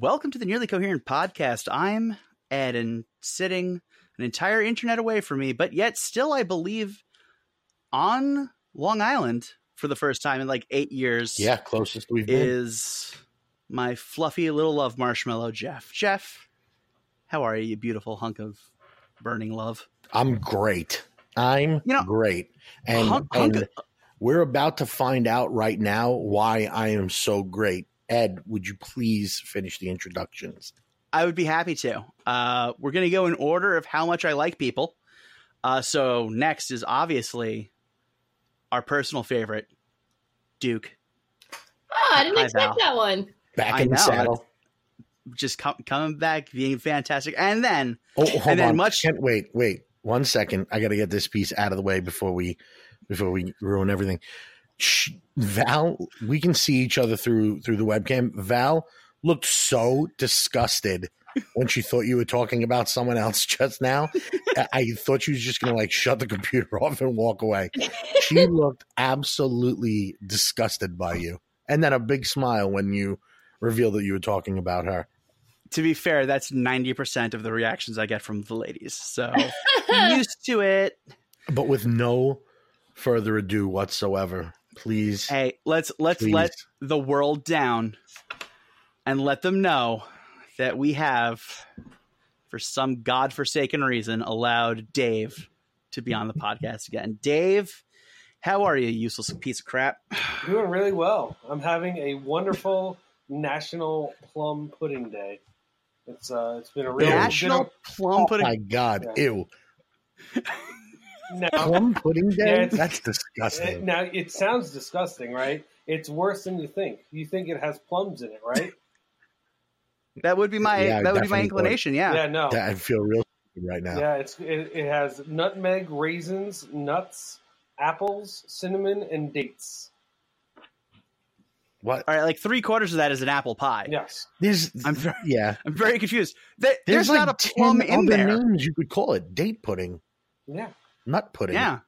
Welcome to the Nearly Coherent podcast. I'm Ed, and sitting an entire internet away from me, but yet still, I believe, on Long Island for the first time in like eight years. Yeah, closest we've been. Is my fluffy little love marshmallow, Jeff. Jeff, how are you, you beautiful hunk of burning love? I'm great. I'm You know, great. And, hunk- hunk- and we're about to find out right now why I am so great. Ed, would you please finish the introductions? I would be happy to. Uh, we're going to go in order of how much I like people. Uh, so next is obviously our personal favorite, Duke. Oh, I didn't Hi, expect Val. that one. Back in the saddle. Just com- coming back, being fantastic, and then Oh, hold and then on. much- Can't- wait, wait. One second. I got to get this piece out of the way before we before we ruin everything. Shh, Val, we can see each other through through the webcam. Val looked so disgusted when she thought you were talking about someone else just now. I- I thought she was just going to like shut the computer off and walk away. She looked absolutely disgusted by you. And then a big smile when you revealed that you were talking about her. to be fair, that's ninety percent of the reactions I get from the ladies. So used to it. But with no further ado whatsoever, please. Hey, let's let's Please. let the world down and let them know that we have, for some godforsaken reason, allowed Dave to be on the podcast again. Dave, how are you, useless piece of crap? Doing really well. I'm having a wonderful National Plum Pudding Day. It's uh, it's been a real National Plum Oh Pudding. my God. Yeah. Ew. Now, Plum pudding day? Yeah, it's- That's it, disgusting. now it sounds disgusting, right? It's worse than you think. You think it has plums in it, right? That would be my Yeah, that would be my definitely would. inclination. Yeah. yeah, no. I feel real right now. Yeah, it's it, it has nutmeg, raisins, nuts, apples, cinnamon, and dates. What? All right, like three quarters of that is an apple pie. Yes. There's, I'm very, yeah. I'm very confused. There- There's, there's like not a 10 plum in other there. names you could call it. Date pudding, Yeah. Nut pudding. Yeah,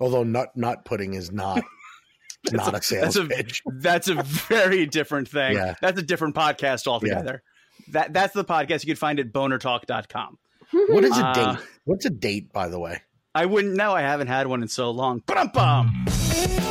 Although nut nut pudding is not not a, sales that's a pitch. that's a very different thing. Yeah. That's a different podcast altogether. That that's the podcast you can find at bonertalk.com. What is a Uh, date? What's a date, by the way? I wouldn't know. I haven't had one in so long. Ba-dum-bum.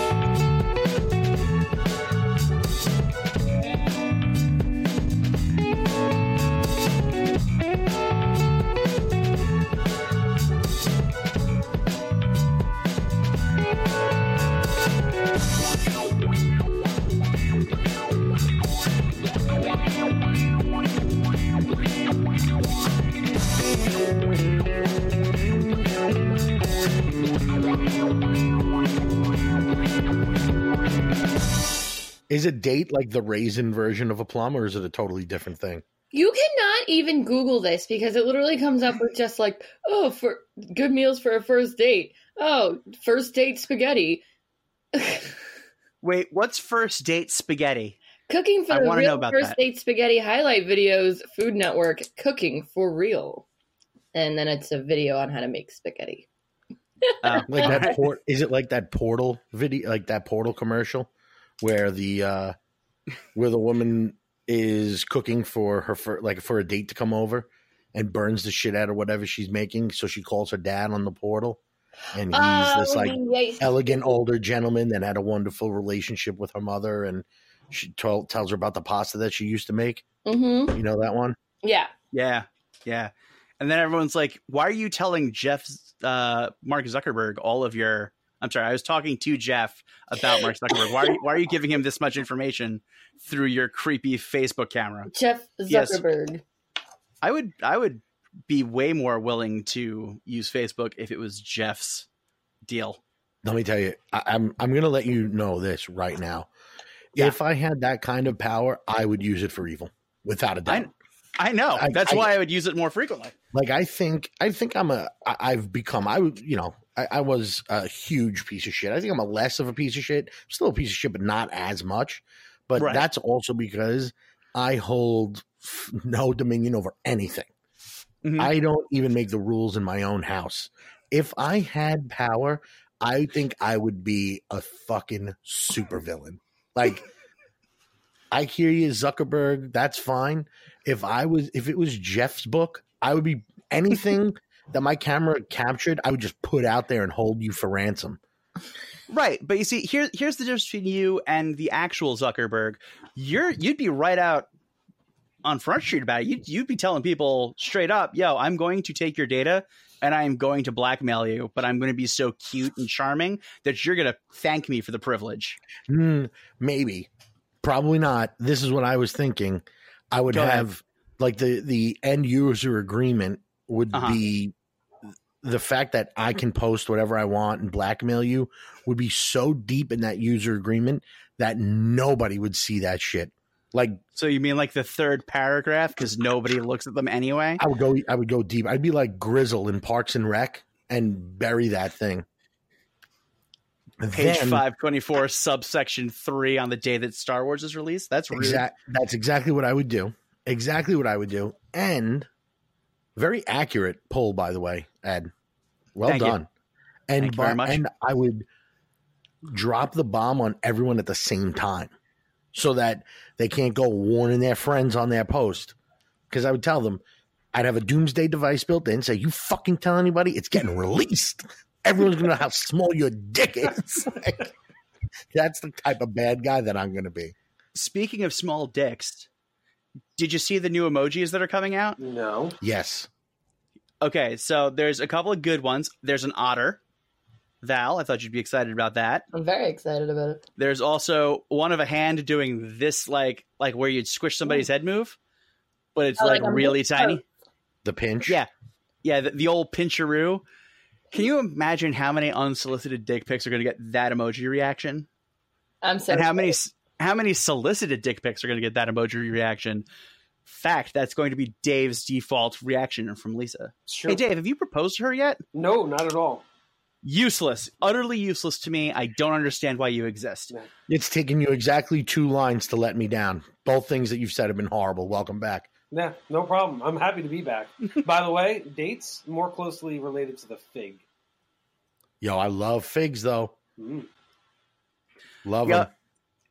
Is a date like the raisin version of a plum, or is it a totally different thing? You cannot even Google this because it literally comes up with just like, oh, for good meals for a first date. Oh, first date spaghetti. Wait, what's first date spaghetti? Cooking for I the wanna know real about first that. date spaghetti highlight videos, Food Network, cooking for real. And then it's a video on how to make spaghetti. Uh, Like that right. port? Is it like that portal video? Like that portal commercial where the uh where the woman is cooking for her for like for a date to come over and burns the shit out of whatever she's making, so she calls her dad on the portal, and he's this like Oh, yes. elegant older gentleman that had a wonderful relationship with her mother, and she told, tells her about the pasta that she used to make. Mhm. You know that one? Yeah. Yeah, yeah. And then everyone's like, "Why are you telling Jeff, uh, Mark Zuckerberg, all of your?" I'm sorry, I was talking to Jeff about Mark Zuckerberg. Why are you, why are you giving him this much information through your creepy Facebook camera? Jeff Yes. Zuckerberg. I would I would be way more willing to use Facebook if it was Jeff's deal. Let me tell you, I, I'm I'm gonna let you know this right now. Yeah. If I had that kind of power, I would use it for evil, without a doubt. I know. I- That's I- why I would use it more frequently. like I think I think I'm a I- I've become I would you know I, I was a huge piece of shit. I think I'm a less of a piece of shit. Still a piece of shit, but not as much. But Right. that's also because I hold f- no dominion over anything. Mhm. I don't even make the rules in my own house. If I had power, I think I would be a fucking supervillain. Like I hear you, Zuckerberg. That's fine. If I was, if it was Jeff's book, I would be anything that my camera captured. I would just put out there and hold you for ransom. Right, but you see, here here's the difference between you and the actual Zuckerberg. You're you'd be right out on Front Street about it. You'd, you'd be telling people straight up, "Yo, I'm going to take your data and I am going to blackmail you, but I'm going to be so cute and charming that you're going to thank me for the privilege." Hmm, maybe, probably not. This is what I was thinking. I would Go ahead. have like the the end user agreement would Uh-huh. be the fact that I mm-hmm. can post whatever I want and blackmail you would be so deep in that user agreement that nobody would see that shit. Like So you mean like the third paragraph because nobody looks at them anyway? I would go I would go deep. I'd be like Gryzzl in Parks and Rec and bury that thing. Page five twenty four, subsection three, on the day that Star Wars is released. That's rude. Exact, that's exactly what I would do. Exactly what I would do. And very accurate poll, by the way, Ed. Well Thank you. done. And Thank you very much. and I would drop the bomb on everyone at the same time, so that they can't go warning their friends on their post. Because I would tell them, I'd have a doomsday device built in. Say, you fucking tell anybody, it's getting released. Everyone's gonna know how small your dick is. Like, that's the type of bad guy that I'm gonna be. Speaking of small dicks, did you see the new emojis that are coming out? No. Yes. Okay, so there's a couple of good ones. There's an otter. Val, I thought you'd be excited about that. I'm very excited about it. There's also one of a hand doing this like like where you'd squish somebody's head move, but it's Oh, like, like really moose tiny. The pinch. Yeah. Yeah, the, the old pincharoo. Can you imagine how many unsolicited dick pics are going to get that emoji reaction? I'm so and how many how many solicited dick pics are going to get that emoji reaction? Fact, that's going to be Dave's default reaction from Lisa. It's true. Hey Dave, have you proposed to her yet? No, not at all. Useless, utterly useless to me. I don't understand why you exist. It's taken you exactly two lines to let me down. Both things that you've said have been horrible. Welcome back. Yeah, no problem. I'm happy to be back. By the way, dates more closely related to the fig. Yo, I love figs though. Mm. Love Yeah. them.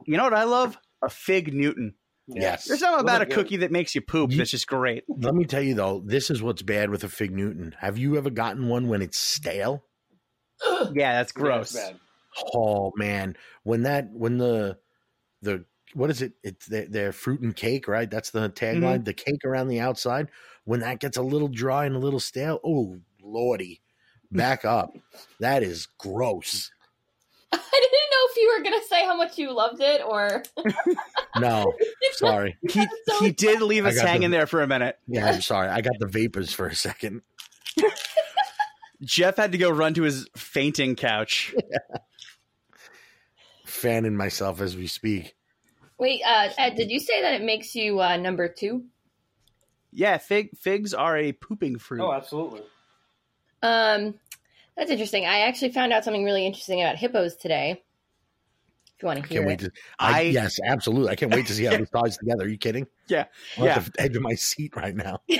You know what I love? A fig Newton. Yeah. Yes. There's something about a cookie that makes you poop You- that's just great. Let me tell you though, this is what's bad with a fig Newton. Have you ever gotten one when it's stale? Yeah, that's gross. it's. Oh man, when that when the the what is it? It's their, their fruit and cake, right? That's the tagline. Mm-hmm. The cake around the outside. When that gets a little dry and a little stale, oh lordy, back up. That is gross. I didn't know if you were gonna say how much you loved it or No, sorry. He So he did leave us hanging the- there for a minute. Yeah, I'm sorry. I got the vapors for a second. Jeff had to go run to his fainting couch. Fanning myself as we speak. wait, uh, Ed, did you say that it makes you uh, number two? Yeah, fig figs are a pooping fruit. Oh, absolutely. Um, that's interesting. I actually found out something really interesting about hippos today. If you want to hear Can't wait it. to. I, I- yes, absolutely. I can't wait to see how this ties together. Are you kidding? Yeah, I'm yeah. at the edge of my seat right now.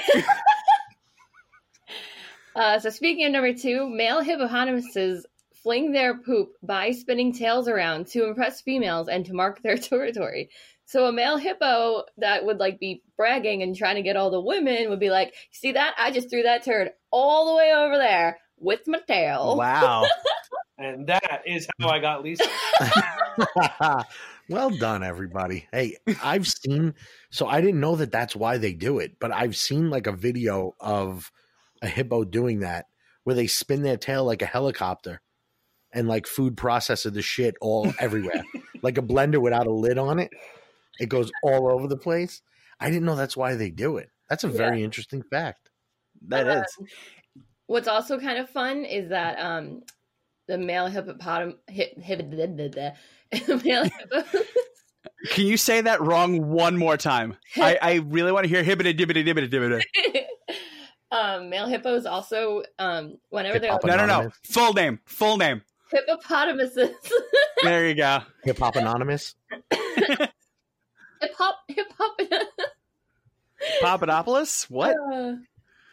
Uh, so speaking of number two, male hippopotamuses fling their poop by spinning tails around to impress females and to mark their territory. So a male hippo that would like be bragging and trying to get all the women would be like, "See that? I just threw that turd all the way over there with my tail." Wow. And that is how I got Lisa. well done, everybody. Hey, I've seen. So I didn't know that that's why they do it, but I've seen like a video of a hippo doing that where they spin their tail like a helicopter and like food processor the shit all everywhere, like a blender without a lid on it. It goes all over the place. I didn't know that's why they do it. That's a very interesting fact. That Uh, is. What's also kind of fun is that um, the male hippopotam hip, hip, male hippo. Can you say that wrong one more time? I, I really want to hear hibbity dibbity dibbity dibbity. um, male hippos also um, whenever they're Hippopotam- No, no, no. Full name. Full name. hippopotamuses. There you go. Hip Hop Anonymous. hip hop, hip hop. Papadopoulos? What? Uh,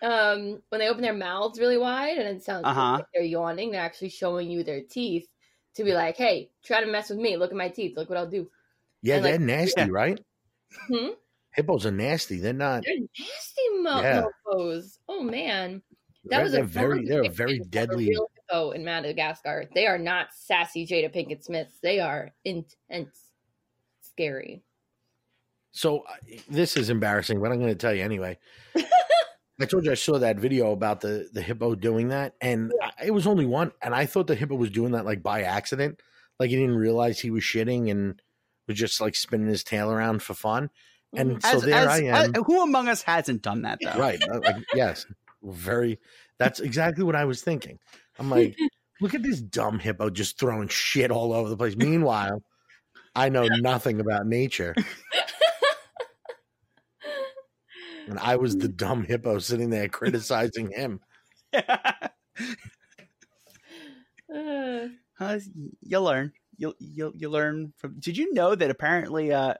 um, when they open their mouths really wide and it sounds Uh-huh. like they're yawning, they're actually showing you their teeth to be like, "Hey, try to mess with me. Look at my teeth. Look what I'll do." Yeah, And, they're like, nasty, yeah. right? Hmm? Hippos are nasty. They're not. They're nasty mo- Yeah. mofos. Oh man, that They're, was they're a very. They're a very of a deadly. real hippo in Madagascar. They are not sassy Jada Pinkett Smiths. They are intense, scary. So I- this is embarrassing, but I'm going to tell you anyway. I told you I saw that video about the the hippo doing that, and I, it was only one, and I thought the hippo was doing that like by accident, like he didn't realize he was shitting and was just like spinning his tail around for fun. And so there as- I am, uh, who among us hasn't done that though? right? uh, Like, yes, very. That's exactly what I was thinking. I'm like, look at this dumb hippo just throwing shit all over the place. Meanwhile, I know nothing about nature. And I was the dumb hippo sitting there criticizing him. Uh, you'll learn. You'll you'll you learn from. Did you know that apparently uh,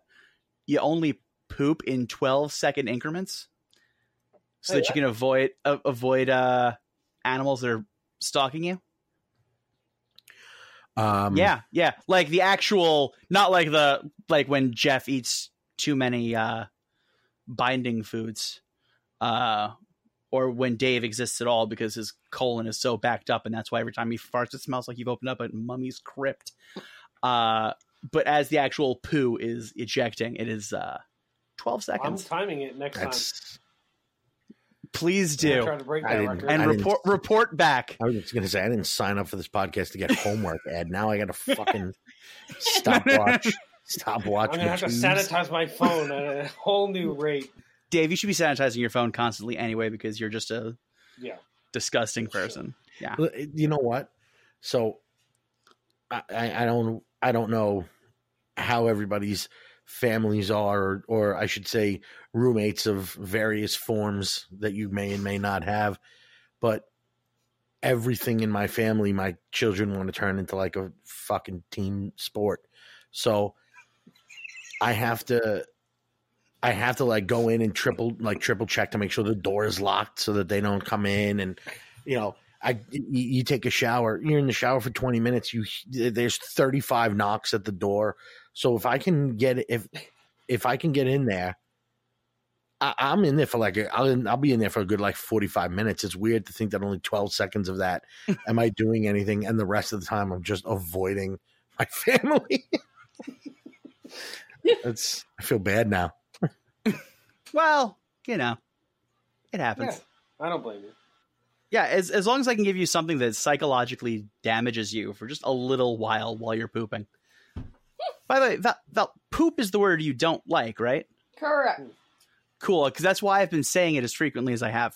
you only poop in twelve second increments, so that you can avoid uh, avoid uh, animals that are stalking you? Um, yeah, yeah, like the actual, not like the like when Jeff eats too many uh, binding foods, uh, or when Dave exists at all because his colon is so backed up, and that's why every time he farts, it smells like you've opened up a mummy's crypt. Uh, but as the actual poo is ejecting, it is uh, twelve I'm seconds. timing it next time. Please do, try to break that record. and report report back. I was just gonna say I didn't sign up for this podcast to get homework, Ed. Now I got to fucking stopwatch, stopwatch. I'm gonna have to sanitize my phone at a whole new rate. Dave, you should be sanitizing your phone constantly anyway because you're just a Yeah. disgusting person. Yeah. You know what? So I, I I don't I don't know how everybody's families are, or, or I should say, roommates of various forms that you may and may not have, but everything in my family, my children want to turn into like a fucking team sport. So I have to I have to like go in and triple like triple check to make sure the door is locked so that they don't come in and you know I you, take a shower you're in the shower for 20 minutes you there's 35 knocks at the door so if I can get if if I can get in there I, I'm in there for like a, I'll, I'll be in there for a good like 45 minutes. It's weird to think that only 12 seconds of that am I doing anything, and the rest of the time I'm just avoiding my family. It's I feel bad now. Well, you know, it happens. Yeah, I don't blame you. Yeah, as as long as I can give you something that psychologically damages you for just a little while while you're pooping. By the way, Val, Val, poop is the word you don't like, right? correct. Cool, because that's why I've been saying it as frequently as I have,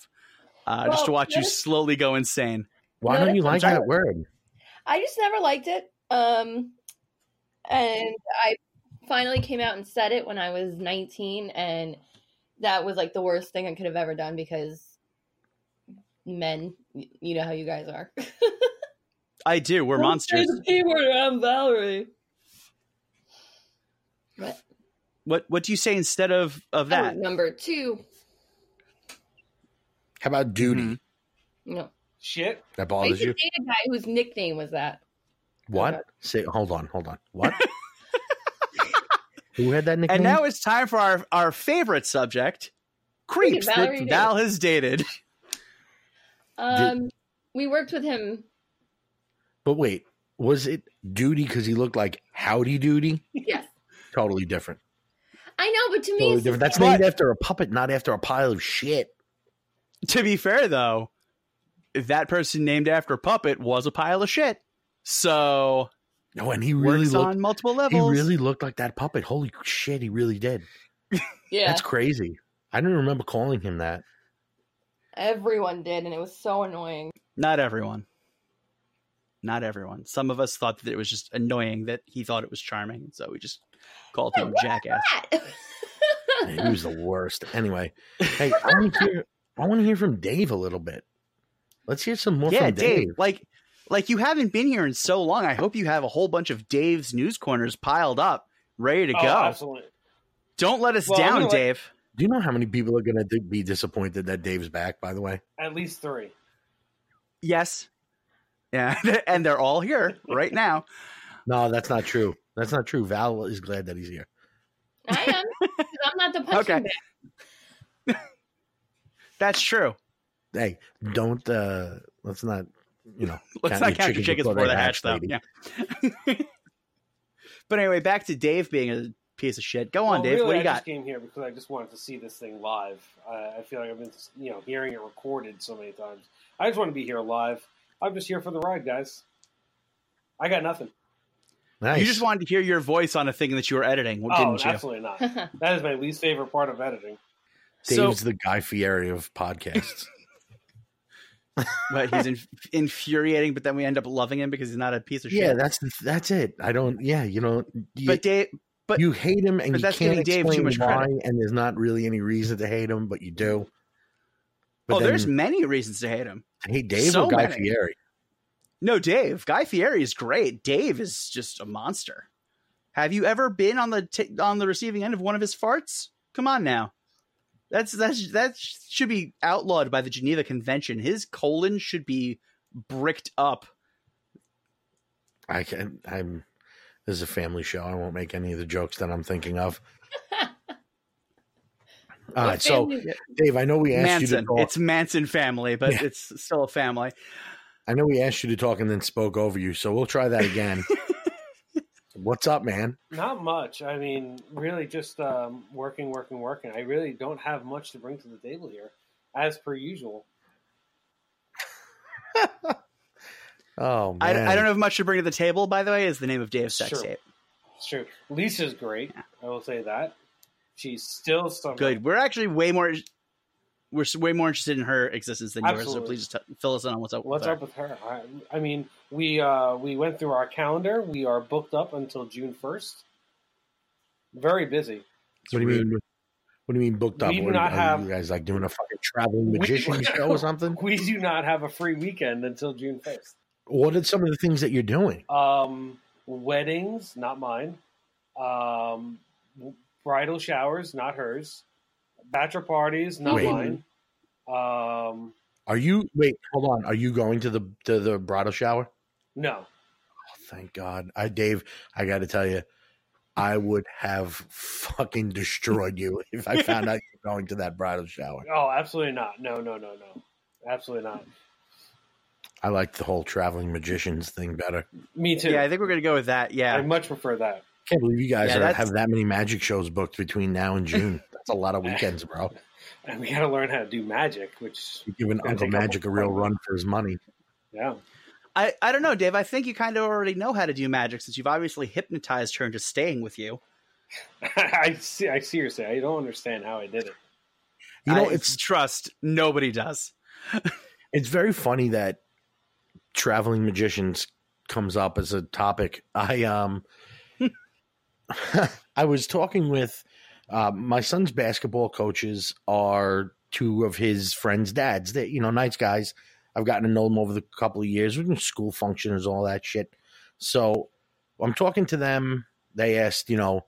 uh, just to Well, watch you slowly go insane. Why No, don't you like that word? I just never liked it. Um, and I finally came out and said it when I was 19, and that was like the worst thing I could have ever done because men, you know how you guys are. I do. We're Don't say monsters. the P word, I'm Valerie. What? What What do you say instead of of Oh, that? number two. How about duty? Mhm. No. Shit. That I bothers used to you? date a guy whose nickname was that. What? Say hold on, hold on. What? Who had that nickname? And now it's time for our our favorite subject, creeps that Valerie Val has dated. Um, we worked with him. but wait, was it duty because he looked like Howdy Doody? Yes. Totally different. I know, but to me, Totally it's different. That's same. named after a puppet, not after a pile of shit. To be fair, though, that person named after a Puppet was a pile of shit. So No, and he really works looked. on multiple levels. He really looked like that puppet. Holy shit, he really did. yeah. That's crazy. I don't remember calling him that. Everyone did, and it was so annoying. Not everyone. Not everyone. Some of us thought that it was just annoying that he thought it was charming, so we just called him jackass. Man, he was the worst. Anyway, hey, I want to hear. I want to hear from Dave a little bit. Let's hear some more yeah, from Dave. Dave. Like, like you haven't been here in so long. I hope you have a whole bunch of Dave's news corners piled up, ready to Oh, go. absolutely. Don't let us Well, down, gonna let- Dave. Do you know how many people are going to be disappointed that Dave's back? By the way, At least three. Yes. Yeah, and they're all here right now. no, that's not true. That's not true. Val is glad that he's here. I am. I'm not the punching Okay. bag. That's true. Hey, don't uh let's not you know Let's not your count your chickens before they hatch, though. Yeah. but anyway, back to Dave being a piece of shit. Go on, Well, Dave. really, what do you I got? just came here because I just wanted to see this thing live. I, I feel like I've been, you know, hearing it recorded so many times. I just want to be here live. I'm just here for the ride, guys. I got nothing. Nice. You just wanted to hear your voice on a thing that you were editing, oh, didn't you? absolutely not. that is my least favorite part of editing. So, Dave's the Guy Fieri of podcasts. But he's inf- infuriating, but then we end up loving him because he's not a piece of shit. yeah, that's that's it. I don't. Yeah, you know, you, but Dave, but you hate him and you that's can't Dave too explain much why, credit. and there's not really any reason to hate him, but you do. But oh, then there's many reasons to hate him. I hate Dave so or Guy many. Fieri. No, Dave. Guy Fieri is great. Dave is just a monster. Have you ever been on the t- on the receiving end of one of his farts? Come on now. That's that's that should be outlawed by the Geneva Convention. His colon should be bricked up. I can. I'm. This is a family show. I won't make any of the jokes that I'm thinking of. All right, so Dave, I know we asked you to talk. It's Manson family, but Yeah. it's still a family. I know we asked you to talk and then spoke over you, so we'll try that again. What's up, man? Not much. I mean, really just um, working, working, working. I really don't have much to bring to the table here, as per usual. Oh I, man, I don't have much to bring to the table. By the way, is the name of Dave's sex Sure. tape. It's true. Lisa's great. I will say that. She's still some Good. We're actually way more. We're way more interested in her existence than yours. So please just t- fill us in on what's up. What's with her. up with her? I, I mean, we uh, we went through our calendar. We are booked up until June first. Very busy. What do you mean? What do you mean booked up? We do What not are have- you guys like doing a fucking traveling We- magician show or something? We do not have a free weekend until June first. What are some of the things that you're doing? Um, weddings, not mine. Um, bridal showers, not hers. Bachelor parties, not Wait. mine. Um, Are you wait? Hold on. Are you going to the to the bridal shower? no. Oh, thank God. I Dave, I got to tell you, I would have fucking destroyed you if I found out you were going to that bridal shower. Oh, absolutely not. No, no, no, no. Absolutely not. I like the whole traveling magicians thing better. Me too. Yeah, I think we're gonna go with that. Yeah, I much prefer that. Can't believe you guys Yeah, are, have that many magic shows booked between now and June. That's a lot of weekends, bro. And we got to learn how to do magic, which, You're giving Uncle Magic a couple- real run for his money. yeah. I, I don't know, Dave. I think you kind of already know how to do magic since you've obviously hypnotized her into staying with you. I see. I seriously, I don't understand how I did it. You know, I- it's trust nobody does. it's very funny that traveling magicians comes up as a topic. I um I was talking with uh, my son's basketball coaches are two of his friends' dads. They you know nice guys. I've gotten to know them over the couple of years. We've been school functions, all that shit. So I'm talking to them. They asked, you know,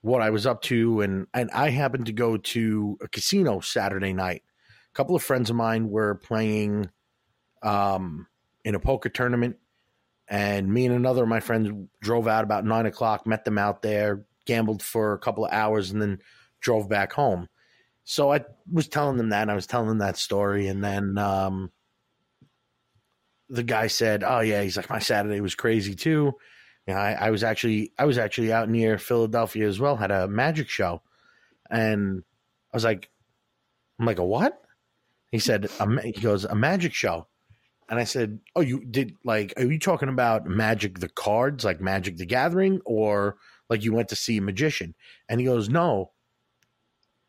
what I was up to, and and I happened to go to a casino Saturday night. A couple of friends of mine were playing um, in a poker tournament, and me and another of my friends drove out about nine o'clock, met them out there, gambled for a couple of hours, and then drove back home. So I was telling them that, I was telling them that story, and then um, the guy said, "Oh yeah," he's like, "My Saturday was crazy too." You know, I, I was actually I was actually out near Philadelphia as well, had a magic show, and I was like, "I'm like a what?" He said, a, "He goes a magic show," and I said, "Oh, you did like? Are you talking about Magic the cards, like Magic the Gathering, or like you went to see a magician?" And he goes, "No,"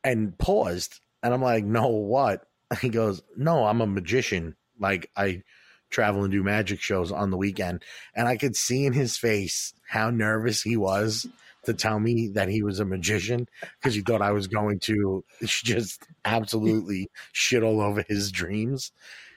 and paused, and I'm like, "No, what?" He goes, "No, I'm a magician. Like I." travel and do magic shows on the weekend and I could see in his face how nervous he was to tell me that he was a magician because he thought I was going to just absolutely shit all over his dreams.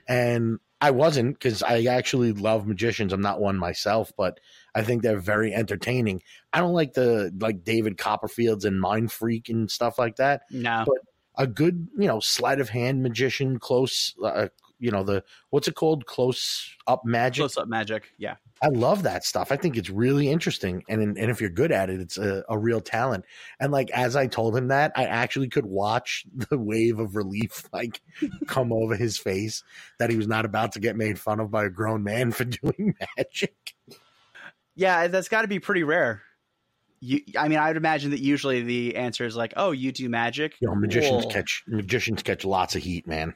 And I wasn't because I actually love magicians. I'm not one myself, but I think they're very entertaining. I don't like the like David Copperfields and Mind Freak and stuff like that. No, but A good, you know, sleight of hand magician, close, uh, you know, the what's it called? Close up magic close up magic. Yeah, I love that stuff. I think it's really interesting, and and if you're good at it, it's a, a real talent. And like as I told him that, I actually could watch the wave of relief like come over his face that he was not about to get made fun of by a grown man for doing magic. Yeah, that's got to be pretty rare. You, I mean, I would imagine that usually the answer is like, "Oh, you do magic." You know, magicians Cool. catch magicians catch lots of heat, man.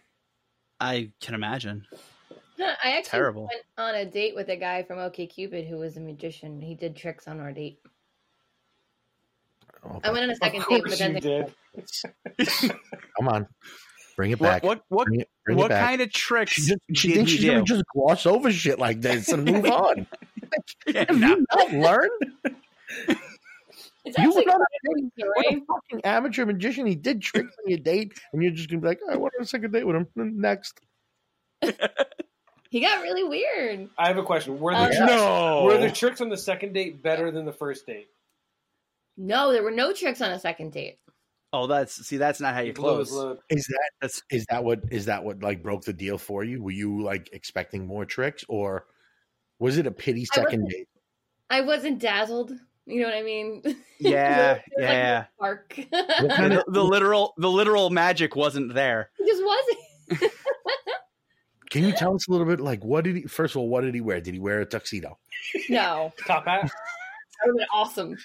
I can imagine. I actually Terrible. went on a date with a guy from OK Cupid who was a magician. He did tricks on our date. Oh, I went on a second date, but then you they- did. come on, bring it back. what what bring it, bring what kind of tricks she just, she did thinks he she's gonna just gloss over shit like this and move on. Yeah, Have no. you not learned? it's You actually went on a quite a date a fucking amateur magician. He did tricks on your date, and you're just gonna be like, "I want a second date with him." Next, He got really weird. I have a question. Were the Uh, tricks, no. were the tricks on the second date better than the first date? No, there were no tricks on a second date. oh, that's see, that's not how you He blew his close. load. is that That's is that what is that what like broke the deal for you? Were you like expecting more tricks, or was it a pity second wasn't- date? I wasn't dazzled. You know what I mean? yeah, There like, yeah. no Spark. The, the literal the literal magic wasn't there. It just wasn't. Can you tell us a little bit? Like, what did he? First of all, what did he wear? Did he wear a tuxedo? No, Top hat. that would have been awesome.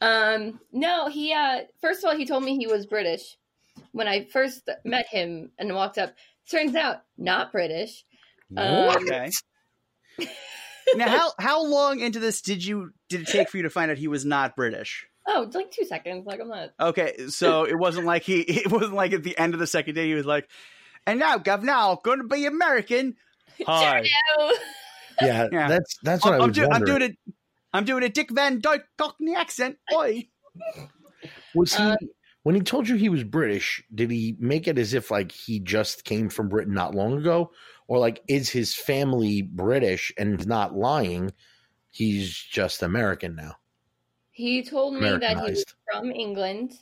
Um, no, he. Uh, first of all, he told me he was British when I first met him and walked up. Turns out, not British. Um, Okay. now, how how long into this did you did it take for you to find out he was not British? Oh, like two seconds. Like I'm not. Okay, so it wasn't like he it wasn't like at the end of the second day he was like, and now, governor, going to be American. Hi. Yeah, Yeah. that's that's what I'm, I I'm, was do- I'm doing it. I'm doing a Dick Van Dyke Cockney accent. Oi. Was he Uh, when he told you he was British? Did he make it as if like he just came from Britain not long ago, or like is his family British and not lying? He's just American now. He told me that he was from England,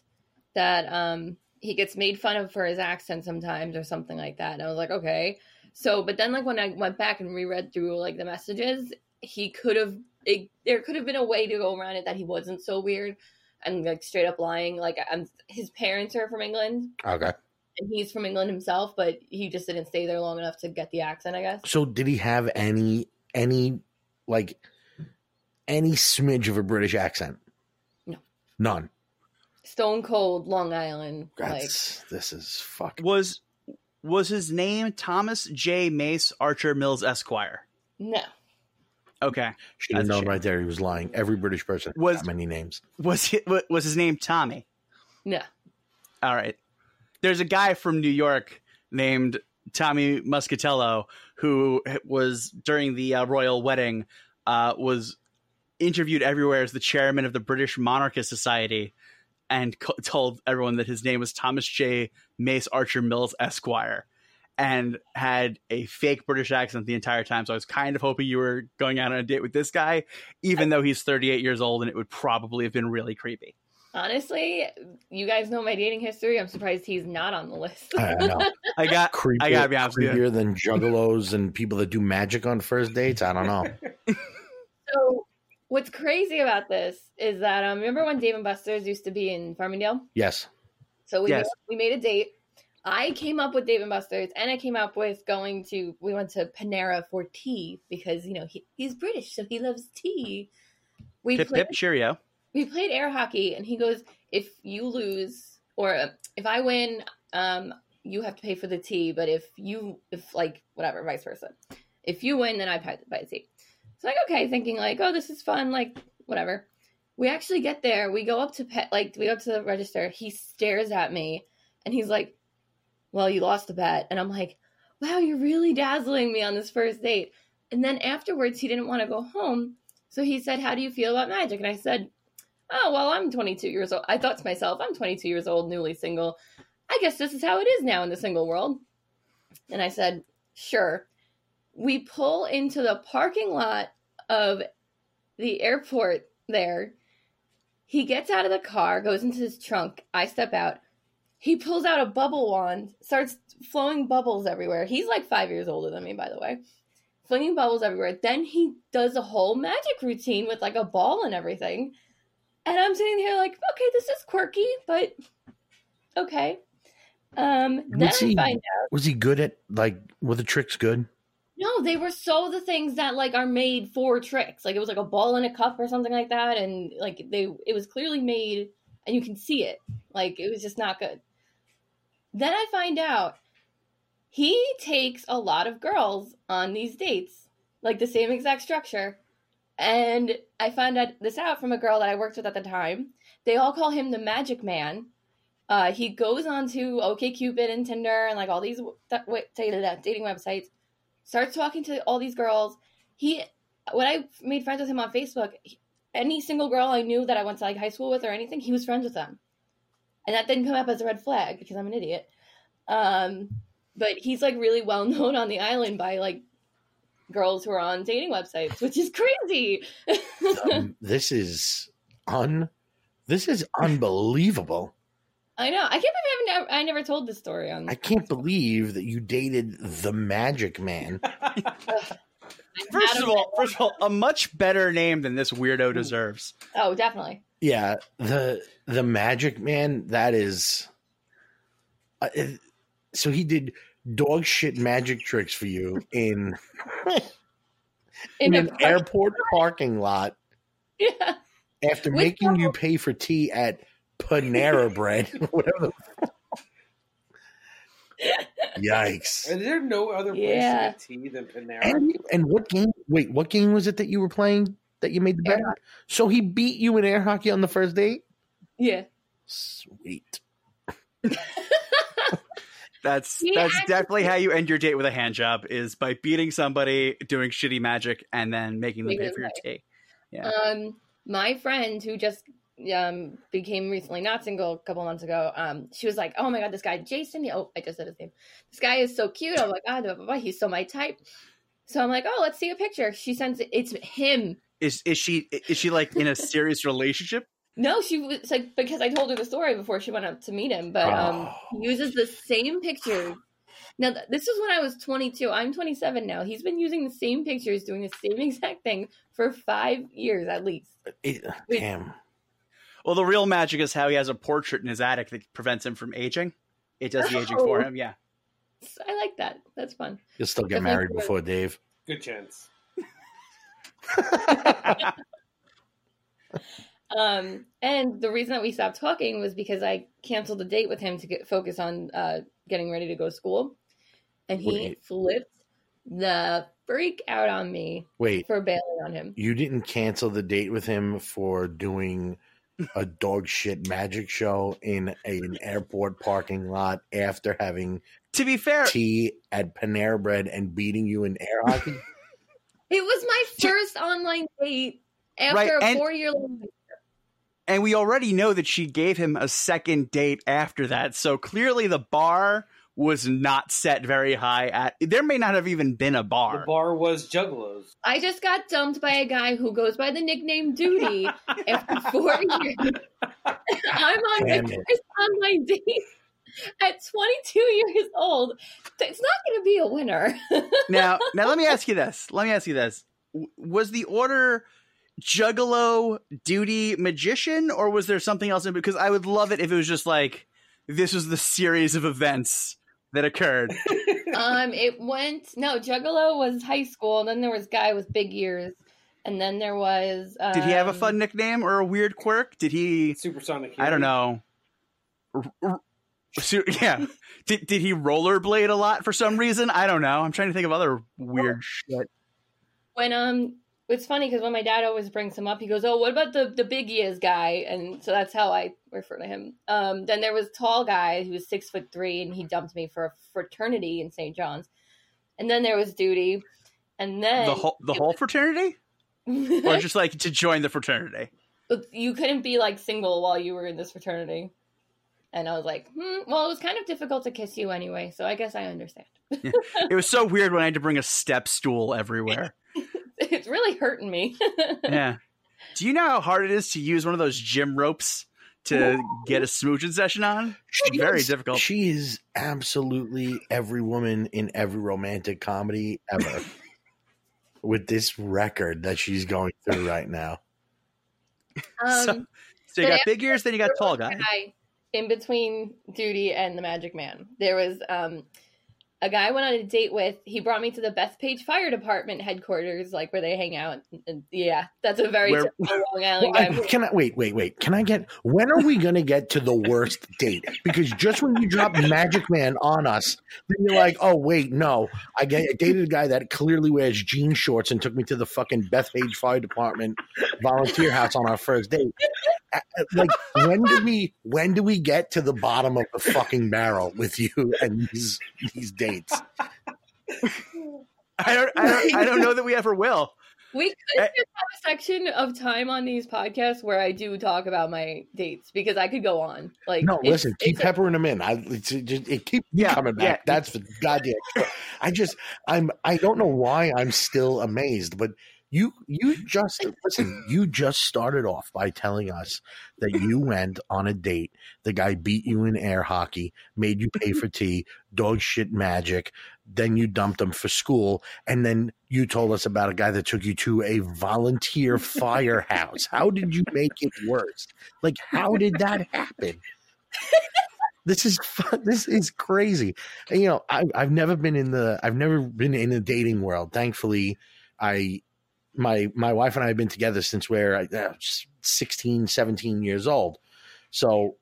that um he gets made fun of for his accent sometimes or something like that. And I was like, okay. So, but then like when I went back and reread through like the messages, he could have it, there could have been a way to go around it that he wasn't so weird and like straight up lying. Like I'm, his parents are from England Okay. And he's from England himself, but he just didn't stay there long enough to get the accent, I guess. So did he have any any like any smidge of a British accent? No. None. Stone cold Long Island, like this is fuck. Was was his name Thomas J. Mace Archer Mills Esquire? no. Okay. Should have known right there. He was lying. Every British person Was- has that many names. Was he, was his name Tommy? No. All right. There's a guy from New York named Tommy Muscatello who was during the uh, royal wedding uh, was interviewed everywhere as the chairman of the British Monarchist Society and co- told everyone that his name was Thomas J. Mace Archer Mills Esquire and had a fake British accent the entire time. So I was kind of hoping you were going out on a date with this guy, even though he's 38 years old and it would probably have been really creepy. Honestly, you guys know my dating history. I'm surprised he's not on the list. I know. I got Creepier, I gotta be honest with creepier than juggalos and people that do magic on first dates. I don't know. so, what's crazy about this is that um, remember when Dave and Buster's used to be in Farmingdale? Yes. So we Yes. we made a date. I came up with Dave and Buster's, and I came up with going to. We went to Panera for tea because you know he, he's British, so he loves tea. We Pip played, pip cheerio. We played air hockey, and he goes, "If you lose or uh, if I win, um, you have to pay for the tea. But if you, if like whatever, vice versa. If you win, then I pay buy the tea." So like, okay, thinking like, "Oh, this is fun." Like whatever. We actually get there. We go up to pet, like we go up to the register. He stares at me, and he's like, "Well, you lost the bet." And I'm like, "Wow, you're really dazzling me on this first date." And then afterwards, he didn't want to go home, so he said, "How do you feel about magic?" And I said, "Oh, well, I'm 22 years old." I thought to myself, "I'm 22 years old, newly single. I guess this is how it is now in the single world." And I said, "Sure." We pull into the parking lot of the airport there. He gets out of the car, goes into his trunk. I step out. He pulls out a bubble wand, starts flowing bubbles everywhere. He's like five years older than me, by the way. flinging bubbles everywhere. Then he does a whole magic routine with like a ball and everything. And I'm sitting here like, okay, this is quirky, but okay. Um, then Was I find out Was he good at like were the tricks good? no, they were so the things that like are made for tricks. Like it was like a ball in a cup or something like that, and like they it was clearly made and you can see it. Like it was just not good. Then I find out he takes a lot of girls on these dates, like the same exact structure. And I found out this out from a girl that I worked with at the time. They all call him the Magic Man. Uh, he goes on to OkCupid and Tinder and like all these th- wait, dating websites. Starts talking to all these girls. He, when I made friends with him on Facebook, he- any single girl I knew that I went to like high school with or anything, he was friends with them, and that didn't come up as a red flag because I'm an idiot. Um, but he's like really well known on the island by like girls who are on dating websites, which is crazy. Um, this is un this is unbelievable. I know. I can't believe I, haven't, I never told this story on. I can't believe that you dated the Magic Man. First of all, first of all, a much better name than this weirdo deserves. oh, definitely. Yeah, the the Magic Man. That is. Uh, so he did dog shit magic tricks for you in in a an airport parking lot Yeah. after With making you pay for tea at Panera Bread, whatever. Yikes! Is there no other place Yeah. to get tea than Panera? And, and what game? Wait, what game was it that you were playing that you made the bet? So he beat you in air hockey on the first date. Yeah. Sweet. That's He that's actually- definitely how you end your date with a hand job is by beating somebody, doing shitty magic, and then making them pay for your tea. Yeah. Um, my friend who just um became recently not single a couple months ago, um, she was like, "Oh my god, this guy Jason, oh, I just said his name. This guy is so cute." I'm like, "Ah, blah, blah, blah, he's so my type." So I'm like, "Oh, let's see a picture." She sends it. It's him. Is is she is she like in a serious relationship? No, she was like because I told her the story before she went up to meet him, but um, Oh. he uses the same pictures. Now this is when I was 22. I'm 27 now. He's been using the same pictures, doing the same exact thing for five years at least. It- damn. Well, the real magic is how he has a portrait in his attic that prevents him from aging. It does the aging for Oh. him. Yeah. I like that. That's fun. You'll still get Definitely married could. before Dave. Good chance. Um, and the reason that we stopped talking was because I canceled the date with him to get focus on uh, getting ready to go to school, and he Wait. flipped the freak out on me Wait, for bailing on him. you didn't cancel the date with him for doing a dog shit magic show in a, an airport parking lot after having To be fair, tea at Panera Bread and beating you in air hockey? It was my Ju- first online date after Right, a four year long. And we already know that she gave him a second date after that. So clearly the bar was not set very high at there may not have even been a bar. The bar. bar was Juggalos. I just got dumped by a guy who goes by the nickname Duty after four years. I'm on Damn my it. first online date at 22 years old. It's not going to be a winner. now, now let me ask you this. Let me ask you this. Was the order juggalo duty magician or was there something else in because I would love it if it was just like this was the series of events that occurred. um, it went no Juggalo was high school, and then there was guy with big ears, and then there was. Um, Did he have a fun nickname or a weird quirk? Did he Supersonic. I don't know. R- r- so- yeah. Did did he rollerblade a lot for some reason? I don't know. I'm trying to think of other weird shit. when um it's funny because when my dad always brings him up he goes oh what about the the big ears guy? And so that's how i refer to him. Um then there was tall guy who was six foot three and he dumped me for a fraternity in st john's. And then there was duty. And then The whole the whole fraternity, or just like to join the fraternity. you couldn't be like single while you were in this fraternity. And i was like hmm, well it was kind of difficult to kiss you anyway so i guess i understand. It was so weird when I had to bring a step stool everywhere. it's really hurting me Yeah. Do you know how hard it is to use one of those gym ropes to get a smooching session on? She Very is- difficult. She is absolutely every woman in every romantic comedy ever. with this record that she's going through right now. Um, So- So you got big ears, then you got tall guy. a guy in between Duty and the Magic Man. There was um, a guy I went on a date with. He brought me to the Bethpage Fire Department headquarters, like where they hang out. And, yeah, that's a very Where- Long Island Well, I- guy. can I wait? Wait, wait. Can I get? When are we going to get to the worst date? Because just when you drop Magic Man on us, then you're like, oh wait, no. I, get, I dated a guy that clearly wears jean shorts and took me to the fucking Bethpage Fire Department volunteer house on our first date. Like, when do we? When do we get to the bottom of the fucking barrel with you and these these dates? I don't, I don't, I don't know that we ever will. We could have a section of time on these podcasts where I do talk about my dates because I could go on. Like, No, it's- listen, keep it's a- peppering them in. I it's, it, just, it keeps Yeah, coming back. yeah. That's for goddamn. I just, I'm, I don't know why I'm still amazed, but you, you just listen. You just started off by telling us that you went on a date. The guy beat you in air hockey, made you pay for tea, dog shit magic. Then you dumped him for school, and then you told us about a guy that took you to a volunteer firehouse. How did you make it worse? Like, how did that happen? this is fun. This is crazy. And, you know, I, I've never been in the I've never been in the dating world. Thankfully, I my my wife and I have been together since we're uh, 16, 17 years old. So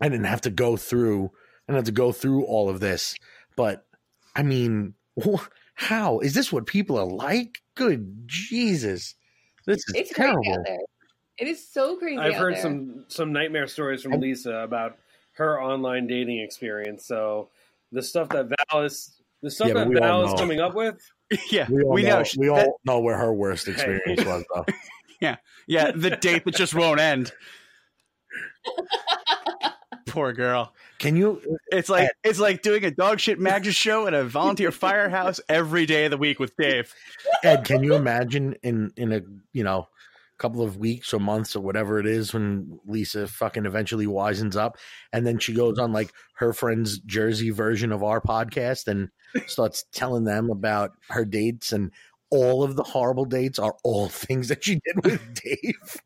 I didn't have to go through I didn't have to go through all of this. But I mean, wh- how is this what people are like? Good Jesus. This is It's crazy terrible. out there. It is so crazy. I've out heard there. some some nightmare stories from And- Lisa about her online dating experience. So the stuff that Val is the stuff Yeah, that we Val is coming up with. Yeah, We all, we know, know. we that- all know where her worst experience was though. yeah, yeah, the date that just won't end. Poor girl. Can you It's like it's like doing a dog shit magic show at a volunteer firehouse every day of the week with Dave. Ed, can you imagine in in a you know couple of weeks or months or whatever it is when Lisa fucking eventually wisens up and then she goes on like her friend's Jersey version of our podcast and starts telling them about her dates and all of the horrible dates are all things that she did with Dave.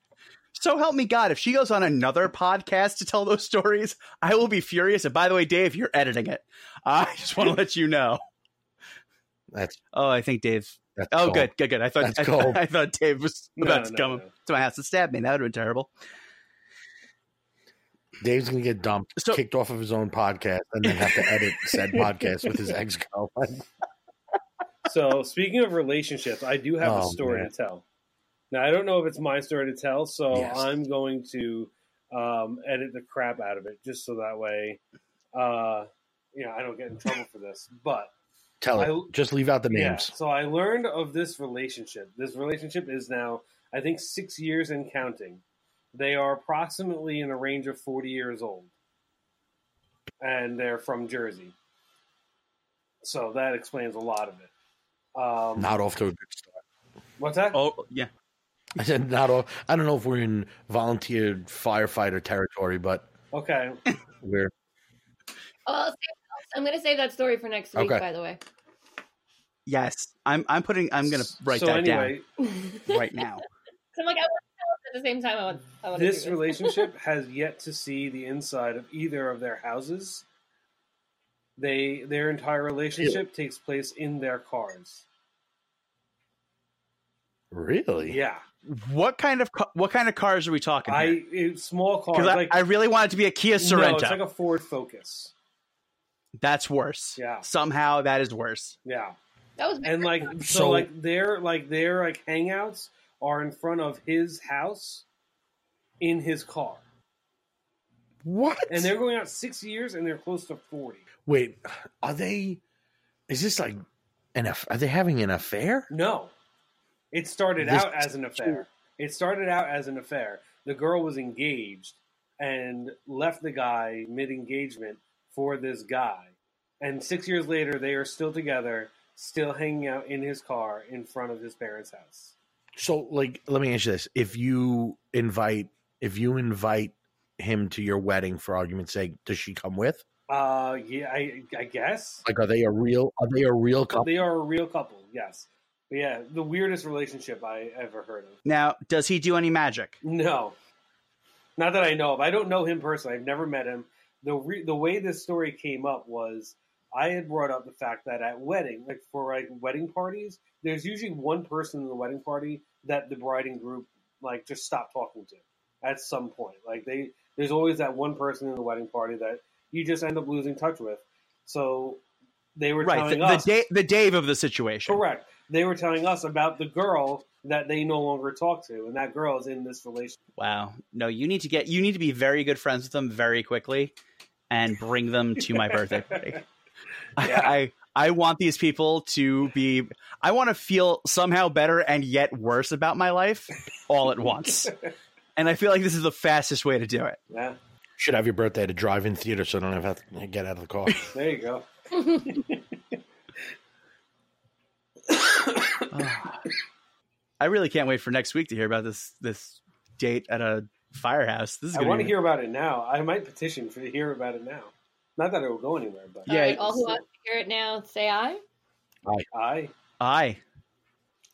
So help me God, if she goes on another podcast to tell those stories, I will be furious. And by the way, Dave, you're editing it. I just want to let you know. That's Oh, I think Dave. That's Oh, cold. good, good, good. I thought I, cold. I thought Dave was No, about to no, come no. to my house and stab me. That would have been terrible. Dave's gonna get dumped, So- kicked off of his own podcast, and then have to edit said podcast with his ex girlfriend. So speaking of relationships, I do have a Oh, story man. to tell. Now I don't know if it's my story to tell, so Yes. I'm going to um, edit the crap out of it just so that way, uh, you know, I don't get in trouble for this. But Tell it. I- Just leave out the Yeah, names. so I learned of this relationship. This relationship is now, I think, six years and counting. They are approximately in a range of 40 years old. And they're from Jersey. So that explains a lot of it. Um, Not off to a good start. what's that? Oh, yeah. I said not all. I don't know if we're in volunteer firefighter territory, but Okay. we're Oh, I'll save- I'm going to save that story for next week. Okay. By the way, Yes. I'm I'm putting I'm gonna write so that anyway, down right now. So I'm like, I want to tell at the same time. I want, I want to this relationship has yet to see the inside of either of their houses. They their entire relationship takes place in their cars. really. Yeah. What kind of what kind of cars are we talking? I it's small cars because I, like I really want it to be a Kia No, Sorento. it's like a Ford Focus. That's worse. Yeah. Somehow that is worse. Yeah. that was And like so, So- like their like their like hangouts are in front of his house in his car. What? And they're going out 6 years and they're close to 40. Wait, are they? Is this like an? Are they having an affair? No. It started This- out as an affair. It started out as an affair. The girl was engaged and left the guy mid engagement for this guy. And 6 years later they are still together, still hanging out in his car in front of his parents' house. So, like, let me ask you this: If you invite, if you invite him to your wedding, for argument's sake, does she come with? Uh, yeah, I, I guess Like, are they a real? Are they a real couple? they are a real couple. Yes, But yeah, the weirdest relationship I ever heard of. Now, does he do any magic? No, not that I know of. I don't know him personally. I've never met him. The re- the way this story came up was I had brought up the fact that at wedding, like for like wedding parties, there's usually one person in the wedding party that the bride and group like just stop talking to at some point. Like they, there's always that one person in the wedding party that you just end up losing touch with. So they were Right, the, us the, da- the Dave of the situation. correct. They were telling us about the girl that they no longer talk to, and that girl is in this relationship. Wow. No, you need to get you need to be very good friends with them very quickly and bring them to my birthday party. Yeah. I, I I want these people to be I want to feel somehow better and yet worse about my life all at once. And I feel like this is the fastest way to do it. Yeah, Should have your birthday at a drive-in theater, so I don't have to get out of the car. there you go. I really can't wait for next week to hear about this this date at a firehouse. This is I want to be- hear about it now. I might petition for to hear about it now. Not that it will go anywhere, but Yeah, All right, all who want to hear it now, say aye. Aye, Aye.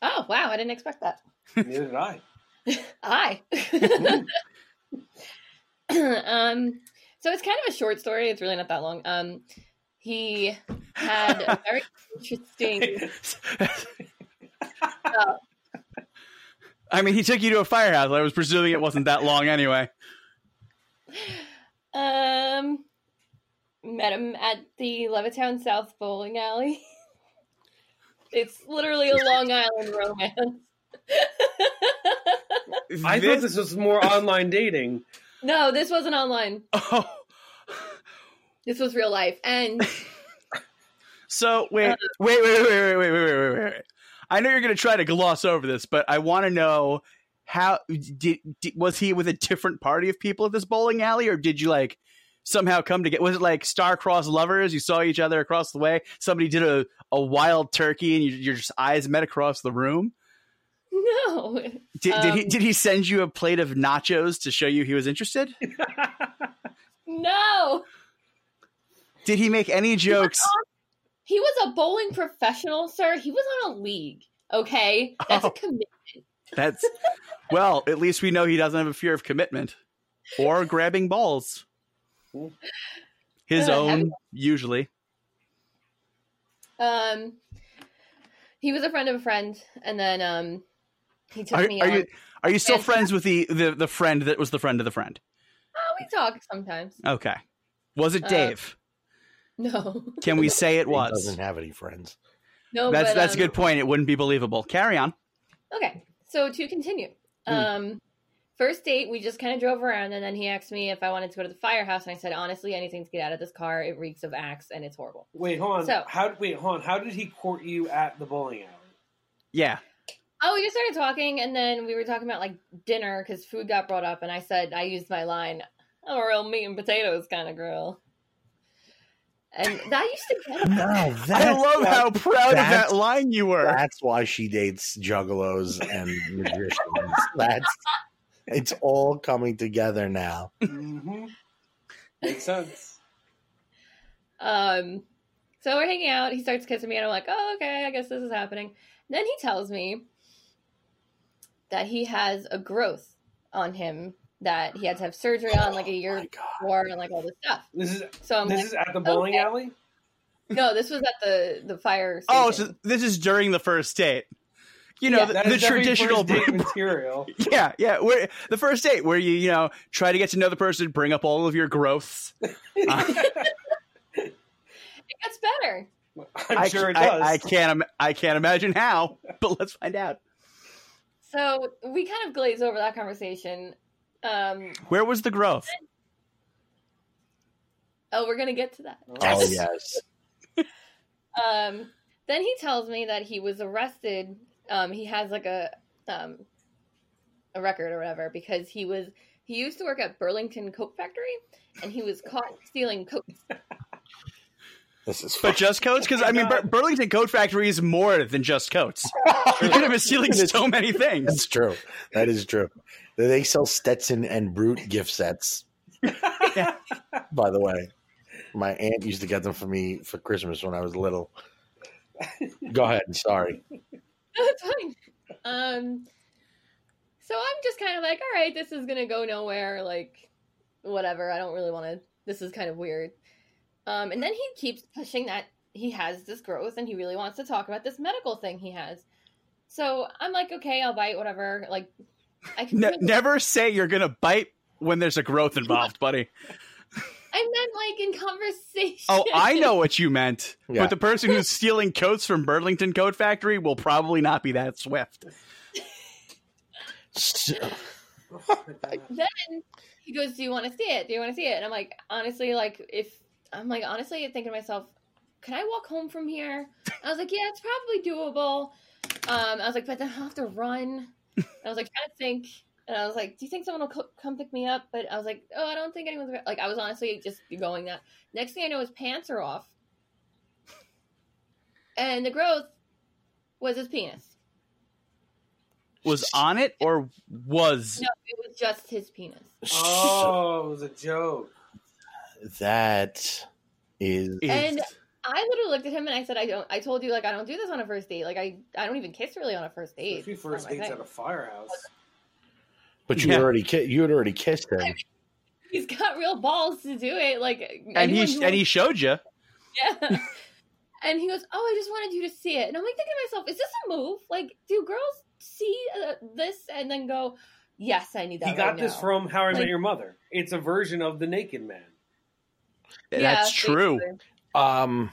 Oh wow, I didn't expect that. neither did I. Aye. um, so it's kind of a short story. It's really not that long. Um, he had a very interesting. I mean, he took you to a firehouse. I was presuming it wasn't that long anyway. Um, met him at the Levittown South bowling alley. It's literally a Long Island romance. I thought this was more online dating. no, this wasn't online. Oh, This was real life, and so wait, wait, wait, wait, wait, wait, wait, wait, wait, wait. I know you're going to try to gloss over this, but I want to know how did, did was he with a different party of people at this bowling alley, or did you like somehow come to get? Was it like star-crossed lovers? You saw each other across the way. Somebody did a, a wild turkey, and you, your just eyes met across the room. no, Did, did he Um, did he send you a plate of nachos to show you he was interested? no. Did he make any jokes? He was a bowling professional, sir. He was on a league. Okay, that's Oh. a commitment. That's well, at least we know he doesn't have a fear of commitment or grabbing balls. His Uh, own, usually. Um, he was a friend of a friend, and then um, he took Are, me are on. you are you still And- friends with the, the the friend that was the friend of the friend? Oh, we talk sometimes. Okay. Was it Uh, Dave? No, Can we say it He was? doesn't have any friends. no. That's but, that's a um, good point. It wouldn't be believable. Carry on. Okay, so to continue, Hmm. um, first date we just kind of drove around, and then he asked me if I wanted to go to the firehouse, and I said honestly, anything to get out of this car. It reeks of axe, and it's horrible. Wait, hold on. So- how wait, hold on. How did he court you at the bowling alley? Yeah. Oh, we just started talking, and then we were talking about like dinner because food got brought up, and I said I used my line, "I'm a real meat and potatoes kind of girl," and that used to get him. No, I love why, how proud of that line you were. that's why she dates juggalos and magicians. That's it's all coming together now. Mm-hmm. Makes sense. Um, so we're hanging out. He starts kissing me, and I'm like, "Oh, okay, I guess this is happening." Then he tells me that he has a growth on him that he had to have surgery on like a year Oh before, and like all this stuff. This is So I'm this like, is at the bowling okay. alley. "No, this was at the the fire." Oh, so this is during the first date. You know, Yeah. the, the traditional first date material. Yeah, yeah. Where the first date where you you know try to get to know the person, bring up all of your growths. Uh, it gets better. I'm I, sure it I- does. I, can't. im- I can't imagine how, but let's find out. So we kind of glaze over that conversation. Um, Where was the growth? oh, we're gonna get to that. Oh yes. Um, then he tells me that he was arrested. Um, he has like a um, a record or whatever because he was he used to work at Burlington Coat Factory and he was caught stealing coats. This is But just coats? Because I mean, Bur- Burlington Coat Factory is more than just coats. You could have been stealing so many things. That's true. That is true. They sell Stetson and Brut gift sets. By the way, my aunt used to get them for me for Christmas when I was little. Go ahead. Sorry. it's fine. Um, so I'm just kind of like, all right, this is gonna go nowhere. Like, whatever. I don't really want to. This is kind of weird. Um, and then he keeps pushing that he has this growth and he really wants to talk about this medical thing he has. So I'm like, okay, I'll bite, whatever. Like, I can. Ne- never say you're gonna bite when there's a growth involved, buddy. I meant like in conversation. Oh, I know what you meant. Yeah. But the person who's stealing coats from Burlington Coat Factory will probably not be that swift. S- my God. then he goes, "Do you want to see it? Do you want to see it?" And I'm like, honestly, like if I'm like honestly thinking to myself, can I walk home from here? I was like, yeah, it's probably doable. Um, I was like, but then I'll have to run. I was like trying to think, and I was like, do you think someone will co- come pick me up? But I was like, oh, I don't think anyone's like. I was honestly just going that. Next thing I know, his pants are off, and the growth was his penis. Was on it or was No, it was just his penis. Oh, it was a joke. that is is- And- I literally looked at him and I said, I don't. I told you like I don't do this on a first date. Like I, I don't even kiss really on a first date. Especially It's first dates thing. at a firehouse. but you Yeah. already ki- you had already kissed him. He's got real balls to do it. Like and he and he showed you. yeah. and he goes, "Oh, I just wanted you to see it." And I'm like thinking to myself, "Is this a move? Like, do girls see uh, this and then go, yes, I need that." He got right this from How I Met Your Mother. It's a version of the Naked Man. Yeah, That's true. basically. Um,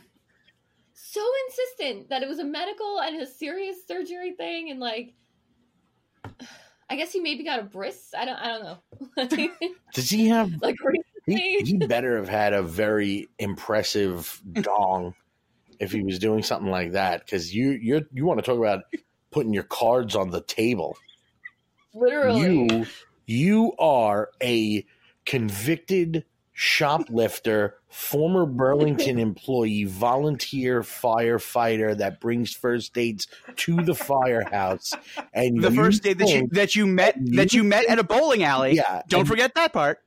So insistent that it was a medical and a serious surgery thing, and like, I guess he maybe got a bris. I don't. I don't know. does he have? like He, he better have had a very impressive dong if he was doing something like that. Because you you you want to talk about putting your cards on the table. literally. You you are a convicted shoplifter, former Burlington employee, volunteer firefighter that brings first dates to the firehouse, and The first date that you that you met you that you met at a bowling alley. yeah, Don't and, forget that part.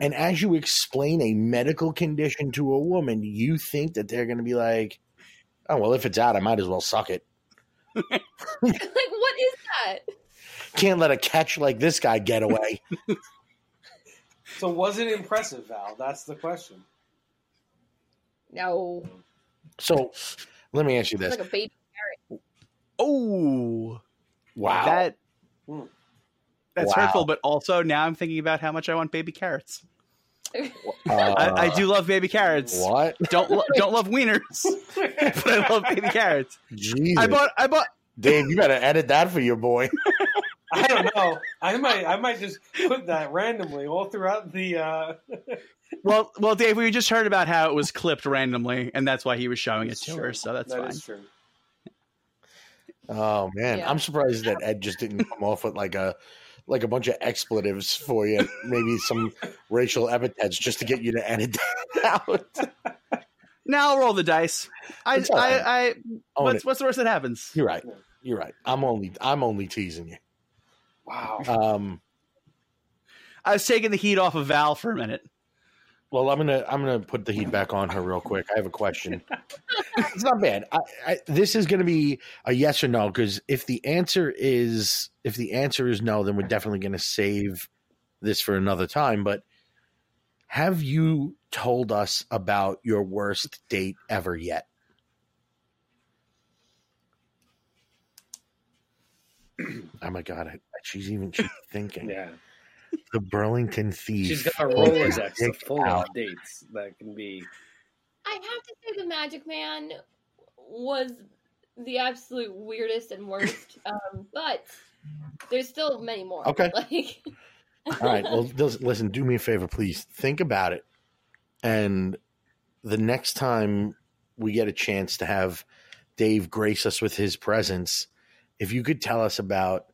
And as you explain a medical condition to a woman, you think that they're going to be like, "Oh well, if it's out, I might as well suck it." like, what is that? Can't let a catch like this guy get away. So was it impressive, Val? That's the question. No, so, let me ask you this: like a baby. Oh, Wow, that Hmm. that's Wow. hurtful. But also now I'm thinking about how much I want baby carrots. Uh, I, I do love baby carrots. What? Don't lo- don't love wieners, but I love baby carrots. Jesus, I bought I bought Dave, you better edit that for your boy. I don't know. I might I might just put that randomly all throughout the uh well well Dave. We just heard about how it was clipped randomly, and that's why he was showing it That's to true. her. So that's That fine. is true. Oh man, Yeah. I'm surprised that Ed just didn't come off with like a like a bunch of expletives for you, maybe some racial epithets just to get you to edit that out. Now I'll roll the dice. I It's all right. I, I what's what's the worst that happens? You're right. You're right. I'm only I'm only teasing you. Wow. Um, I was taking the heat off of Val for a minute. well, I'm gonna I'm gonna put the heat back on her real quick. I have a question. it's not bad. I, I, this is gonna be a yes or no because if the answer is if the answer is no, then we're definitely gonna save this for another time. But have you told us about your worst date ever yet? Oh my god, I, she's even she's thinking. Yeah. The Burlington thief. She's got a pulled his Rolodex dick full out. of dates that can be I have to say, the Magic Man was the absolute weirdest and worst. um, but there's still many more. Okay. Like, All right. Well, listen, do me a favor, please. Think about it. And the next time we get a chance to have Dave grace us with his presence, if you could tell us about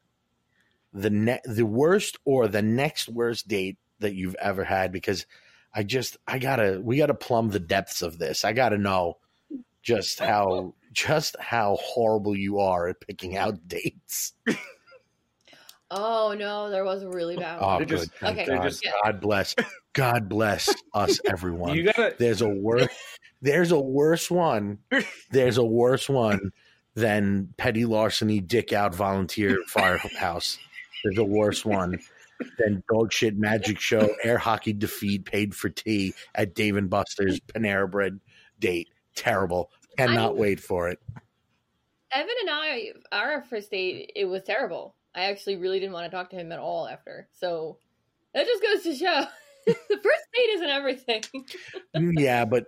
the ne- the worst or the next worst date that you've ever had, because I just I gotta we gotta plumb the depths of this. I gotta know just how just how horrible you are at picking out dates. oh no, there was a really bad Oh, one. They're good. just- Thank okay, God. just- yeah. God bless. God bless us, everyone. you gotta There's a worse. There's a worse one. There's a worse one then petty larceny, dick out, volunteer firehouse. There's a worse one. Then dog shit magic show, air hockey defeat, paid for tea at Dave and Buster's Panera Bread date. Terrible. Cannot I- wait for it. Evan and I, our first date, it was terrible. I actually really didn't want to talk to him at all after. So that just goes to show the first date isn't everything. Mm, yeah, but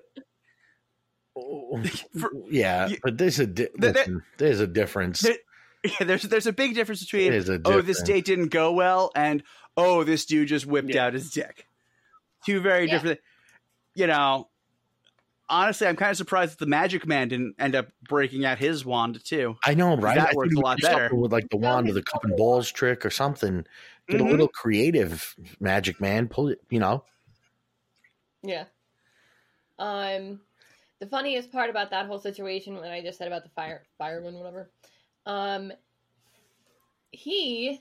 For- yeah, you- but there's a di- There- there- listen, there's a difference. There- Yeah, there's there's a big difference between There's a oh this difference. date didn't go well and oh this dude just whipped Yeah. out his dick. Two very Yeah. different. You know, honestly, I'm kind of surprised that the Magic Man didn't end up breaking out his wand too. I know, right? That I works a lot better. with like the wand or the cup and balls trick or something. Get Mhm. a little creative, Magic Man. Pull it, you know. Yeah. Um, the funniest part about that whole situation, when I just said about the fire fireman, whatever, um, he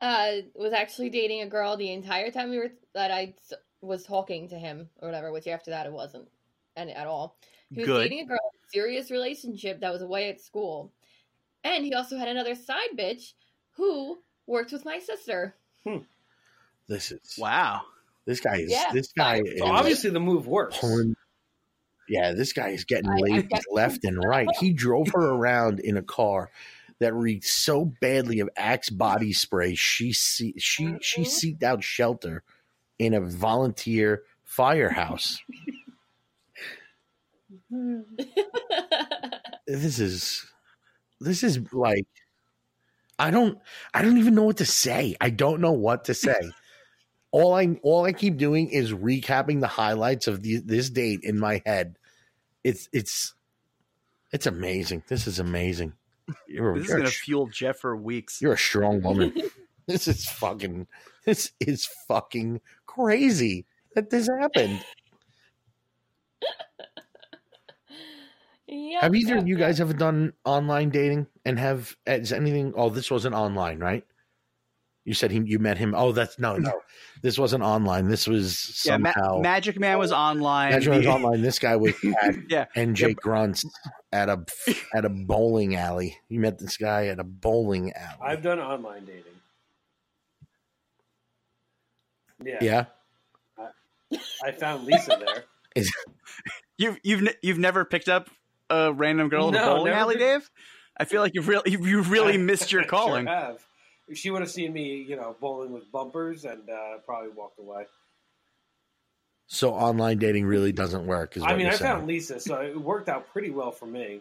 uh was actually dating a girl the entire time we were that I s- was talking to him or whatever. Which after that it wasn't any at all. He was Good. dating a girl, serious relationship that was away at school, and he also had another side bitch who worked with my sister. This is Wow. this guy is Yeah. this guy is So obviously the move works. Yeah, this guy is getting I- I ladies get- left and right. He drove her around in a car that reeked so badly of Axe body spray. She see, she she Mhm. seeked out shelter in a volunteer firehouse. This is this is like I don't I don't even know what to say. I don't know what to say. All I all I keep doing is recapping the highlights of the, this date in my head. It's it's it's amazing. This is amazing. You're, This is you're, gonna a, fuel Jeff for weeks. you're a strong woman. this is fucking this is fucking crazy that this happened. Yep, Have either yep, of you yep. guys ever done online dating and have is anything? Oh, this wasn't online, right? You said he, you met him. Oh, that's no, no. This wasn't online. This was Yeah, Ma- somehow. Magic Man was online. Imagine it was online. This guy was at Yeah. NJ Grunts at a at a bowling alley. You met this guy at a bowling alley. I've done online dating. Yeah, yeah, I found Lisa there. You've you've you've never picked up a random girl in a bowling alley, picked- Dave. I feel like you've really you you really missed your I calling. Sure have. She would have seen me, you know, bowling with bumpers and uh, probably walked away. so online dating really doesn't work. Is what I mean, you're I saying. found Lisa, so it worked out pretty well for me.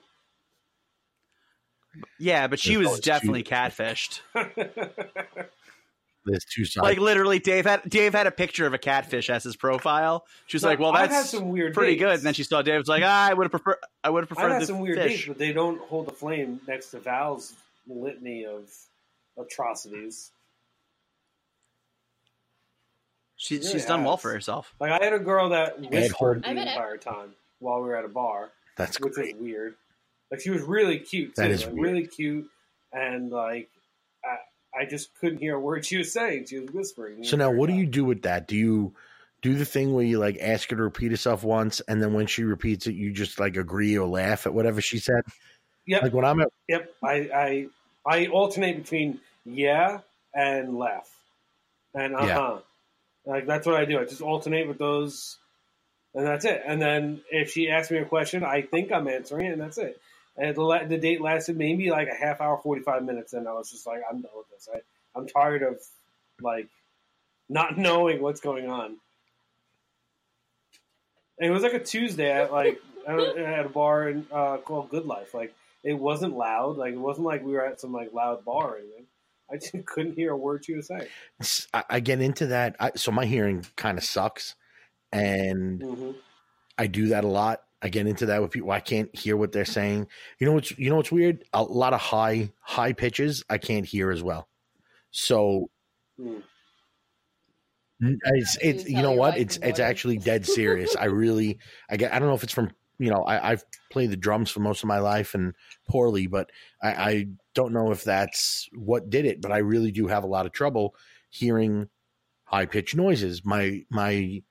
Yeah, but she There's was always two- definitely catfished. There's two sides. Like literally, Dave had Dave had a picture of a catfish as his profile. She was No, like, "Well, I've that's some weird pretty dates. good." And then she saw Dave was like, ah, "I would have preferred I would have I've preferred had the some weird dates, but they don't hold a flame next to Val's litany of atrocities. She, really she's done well for herself. Like I had a girl that whispered the I met it. entire time while we were at a bar, That's which great. is weird. Like she was really cute too, That is like, weird. really cute, and like I, I just couldn't hear a word she was saying. She was whispering. So now, entire what do you do with that? Do you do the thing where you like ask her to repeat herself once, and then when she repeats it, you just like agree or laugh at whatever she said? Yep, Like when I'm at yep. I, I I alternate between yeah and laugh, and uh huh. Yeah. Like that's what I do. I just alternate with those, and that's it. And then if she asks me a question, I think I'm answering it, and that's it. And the, the date lasted maybe like a half hour, forty five minutes, and I was just like, I'm done with this. I, I'm tired of like not knowing what's going on. And it was like a Tuesday at like at a at a bar in, uh, called Good Life. Like it wasn't loud. Like it wasn't like we were at some like loud bar or anything. I just couldn't hear a word she was saying. I, I get into that. I, so my hearing kind of sucks, and hmm I do that a lot. I get into that with people. I can't hear what they're saying. You know what's you know what's weird? A lot of high high pitches I can't hear as well. So Mm. it's it's you know your what? wife It's it's actually dead serious. I really I get I don't know if it's from you know I, I've played the drums for most of my life and poorly, but I, I don't know if that's what did it. But I really do have a lot of trouble hearing high pitched noises. My my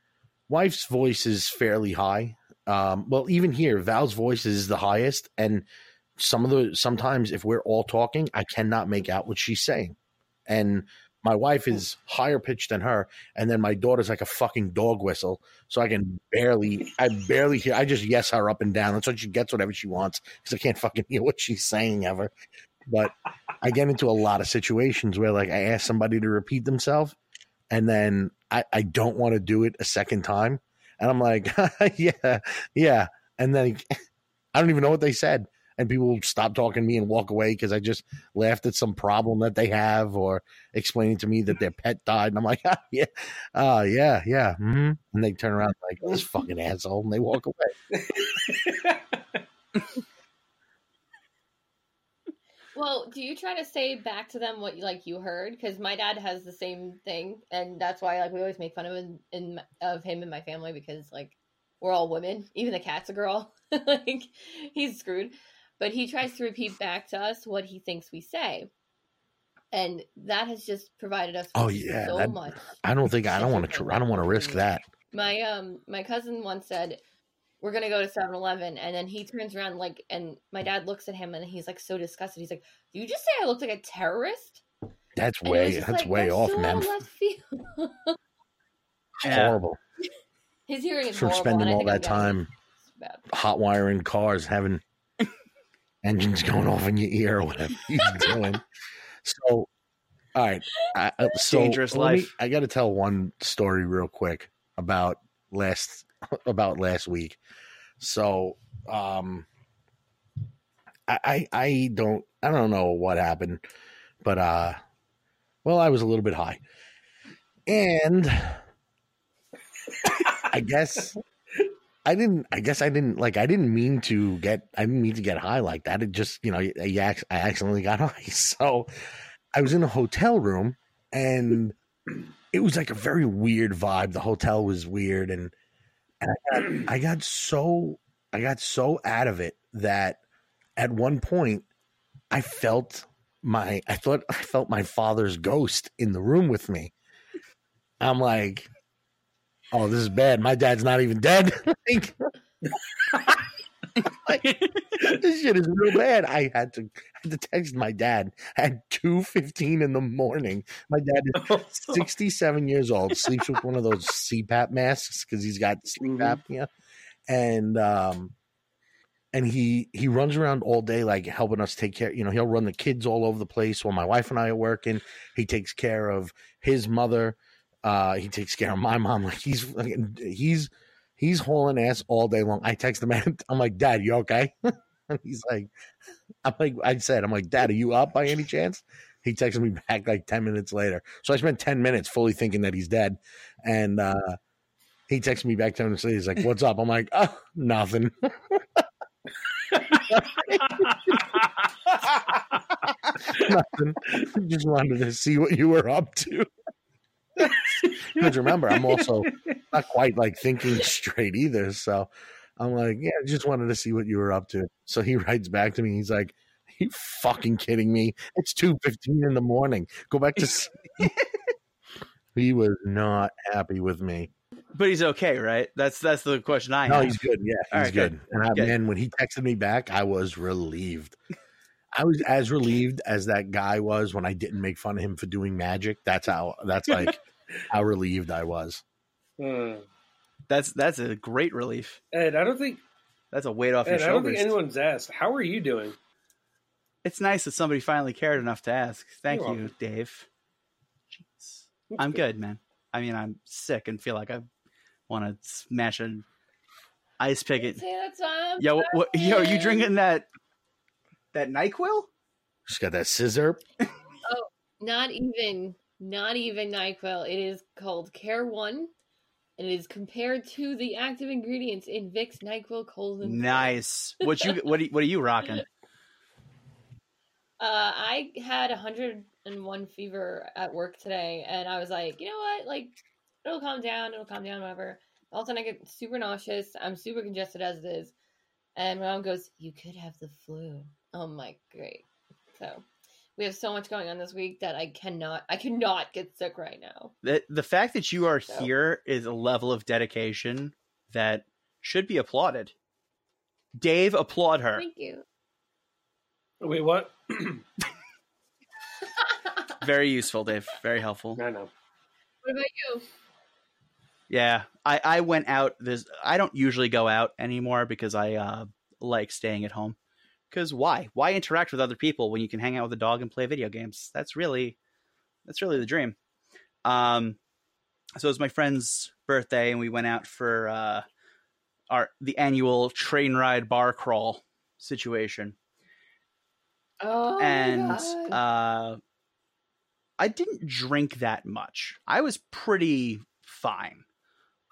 wife's voice is fairly high. Um, well, even here, Val's voice is the highest, and some of the sometimes if we're all talking, I cannot make out what she's saying. And my wife is higher pitched than her, and then my daughter's like a fucking dog whistle, so I can barely, I barely hear. I just yes her up and down. That's what she gets, whatever she wants, because I can't fucking hear what she's saying ever. But I get into a lot of situations where like I ask somebody to repeat themselves, and then I, I don't want to do it a second time, and I'm like, yeah, yeah, and then I don't even know what they said and people stop talking to me and walk away because I just laughed at some problem that they have or explaining to me that their pet died. And I'm like, ah, yeah, uh, yeah, yeah. Mm-hmm. And they turn around like, this fucking asshole, and they walk away. Well, do you try to say back to them what you like you heard? Because my dad has the same thing, and that's why like we always make fun of him in of him and my family because like we're all women, even the cat's a girl. like he's screwed but he tries to repeat back to us what he thinks we say. And that has just provided us oh yeah so that, much i don't think i don't want to i don't want to risk that. My um my cousin once said we're gonna go to 7-eleven and then he turns around like and my dad looks at him and he's like so disgusted. He's like do you just say i looked like a terrorist? That's and way that's like, way that's off so man. horrible. His hearing is from horrible, spending all that time hot wiring cars having engines going off in your ear or whatever he's doing. So, all right. I, so Dangerous life. Me, I got to tell one story real quick about last about last week. So, um, I, I I don't I don't know what happened, but uh, well, I was a little bit high, and I guess I didn't. I guess I didn't like. I didn't mean to get. I didn't mean to get high like that. It just, you know, I, I accidentally got high. So I was in a hotel room, and it was like a very weird vibe. The hotel was weird, and, and I got, I got so, I got so out of it that at one point I felt my. I thought I felt my father's ghost in the room with me. I'm like, oh, this is bad. My dad's not even dead. like, like, this shit is real bad. I had to I had to text my dad at two fifteen in the morning. My dad is sixty seven years old, sleeps with one of those CPAP masks because he's got sleep mm-hmm. apnea, and um, and he he runs around all day like helping us take care. You know, he'll run the kids all over the place while my wife and I are working. He takes care of his mother uh, he takes care of my mom. Like he's he's he's hauling ass all day long. I text him, I'm like, Dad, you okay? and he's like, I'm like, I said, I'm like, Dad, are you up by any chance? He texted me back like 10 minutes later. So I spent 10 minutes fully thinking that he's dead. And uh, he texted me back 10 minutes later. He's like, What's up? I'm like, Oh, nothing. nothing. Just wanted to see what you were up to. Because remember, I'm also not quite like thinking straight either. So I'm like, yeah, I just wanted to see what you were up to. So he writes back to me. He's like, you fucking kidding me? It's two fifteen in the morning. Go back to sleep. he was not happy with me. But he's okay, right? That's that's the question I no, have. he's good. Yeah, he's right, good. good. And I, man, when he texted me back, I was relieved. I was as relieved as that guy was when I didn't make fun of him for doing magic. That's how. That's like how relieved I was. Hmm. That's that's a great relief. Ed, I don't think that's a weight off Ed, your shoulders. I don't think anyone's asked. How are you doing? It's nice that somebody finally cared enough to ask. Thank You're you welcome. Dave. Jeez. I'm good, man. I mean, I'm sick and feel like I want to smash an ice pick. It. Yo, what, what, yo, are you drinking that that Nyquil? She's got that scissor. oh, not even, not even Nyquil. It is called Care One, and it is compared to the active ingredients in Vicks, Nyquil, Colson. Nice. What you what? Are, what are you rocking? Uh, I had 101 fever at work today, and I was like, you know what? Like, it'll calm down. It'll calm down. Whatever. All of a sudden, I get super nauseous. I'm super congested as it is. And my mom goes, "You could have the flu." Oh my great. So we have so much going on this week that I cannot I cannot get sick right now. The the fact that you are so. here is a level of dedication that should be applauded. Dave, applaud her. Thank you. Wait, what? Very useful, Dave. Very helpful. I know. What about you? Yeah, I I went out. This I don't usually go out anymore because I uh, like staying at home. Because why? Why interact with other people when you can hang out with a dog and play video games? That's really that's really the dream. Um, so it was my friend's birthday, and we went out for uh, our the annual train ride bar crawl situation. Oh, and God. uh, I didn't drink that much. I was pretty fine,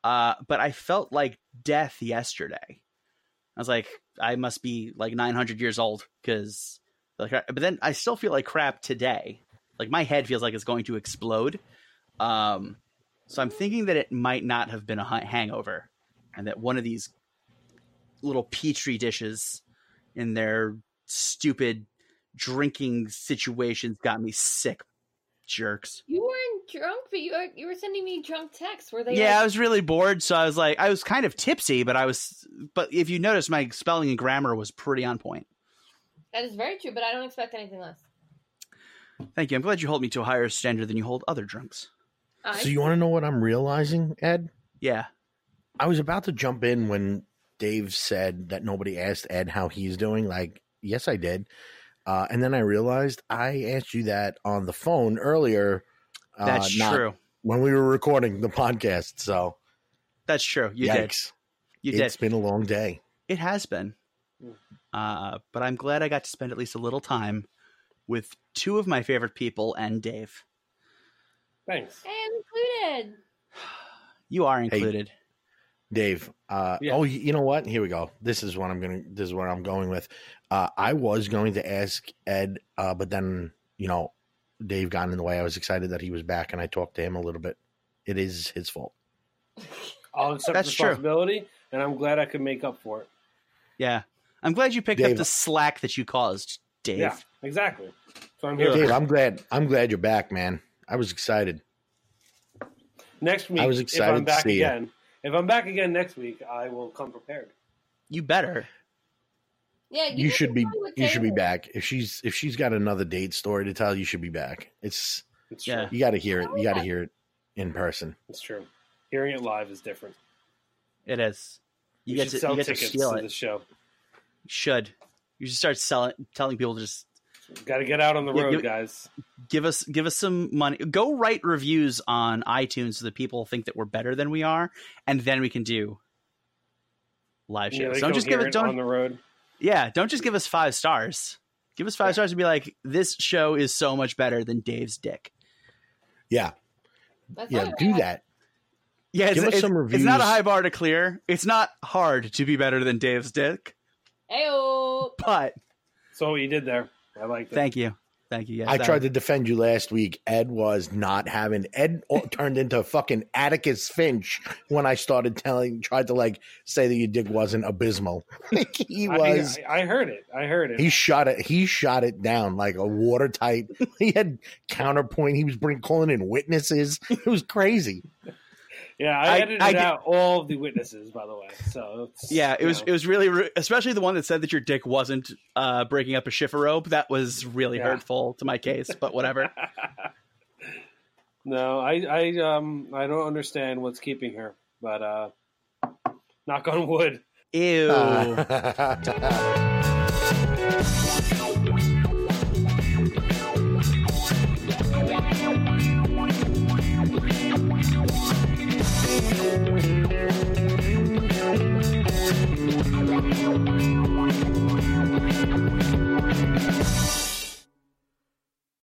uh, but I felt like death yesterday. I was like, I must be like 900 years old because, like, but then I still feel like crap today. Like my head feels like it's going to explode. Um, so I'm thinking that it might not have been a hangover, and that one of these little petri dishes in their stupid drinking situations got me sick. Jerks. you weren't drunk, but you were, you were sending me drunk texts. Were they? Yeah, I was really bored, so I was like, I was kind of tipsy, but I was, but if you notice, my spelling and grammar was pretty on point. that is very true, but I don't expect anything less. Thank you. I'm glad you hold me to a higher standard than you hold other drunks. I, So you want to know what I'm realizing, Ed? Yeah. I was about to jump in when Dave said that nobody asked Ed how he's doing. Like, yes, I did. Uh, and then I realized I asked you that on the phone earlier. Uh, That's not true. When we were recording the podcast. So, That's true. You did. yikes. You did. It's been a long day. It has been. Uh, but I'm glad I got to spend at least a little time with two of my favorite people and Dave. Thanks. I am included. You are included. Dave. Uh, Yeah. Oh, you know what? Here we go. This is what I'm gonna. This is what I'm going with. Uh, I was going to ask Ed, uh, but then you know, Dave got in the way. I was excited that he was back, and I talked to him a little bit. It is his fault. I'll accept That's true. responsibility, and I'm glad I could make up for it. Yeah. I'm glad you picked up the slack that you caused, Dave. Yeah, exactly. So I'm here. Dave, I'm glad. I'm glad you're back, man. I was excited. Next week, I was if excited I'm to back see ya. again, if I'm back again next week, I will come prepared. You better. Yeah, You, can should be. come with You should be back. If she's if she's got another date story to tell, you should be back. It's It's Yeah. true. you got to hear it. You got to hear it in person. It's true. Hearing it live is different. It is. You We get should to sell you get to tickets steal to it. the show. You should. You should start selling, telling people to just Got to get out on the Yeah, road, you- guys. give us give us some money. Go write reviews on iTunes so that people think that we're better than we are, and then we can do live shows. they don't just give hear it. on Don't on the road. Yeah. Don't just give us five stars. Give us five Yeah. stars and be like, this show is so much better than Dave's dick. Yeah, That's yeah. Do that. Yeah, it's, Give us it's- some it's not a high bar to clear. It's not hard to be better than Dave's dick, Ayo. but So what you did there, I like it. thank you, thank you. Yes, I that- tried uh, to defend you last week. Ed was not having. Ed turned into fucking Atticus Finch when I started telling, tried to like say that your dick wasn't abysmal. he I, was. I, I heard it. I heard it. He shot it. He shot it down like a watertight. He had counterpoint. He was bring calling in witnesses. It was crazy. Yeah, I, I- edited I did- out all of the witnesses, by the way. So it's, Yeah, it was know, it was really ru- especially the one that said that your dick wasn't uh, breaking up a shiffer rope. That was really Yeah. hurtful to my case, but whatever. no, I, I, um, I don't understand what's keeping her, but uh, knock on wood. Ew. Uh,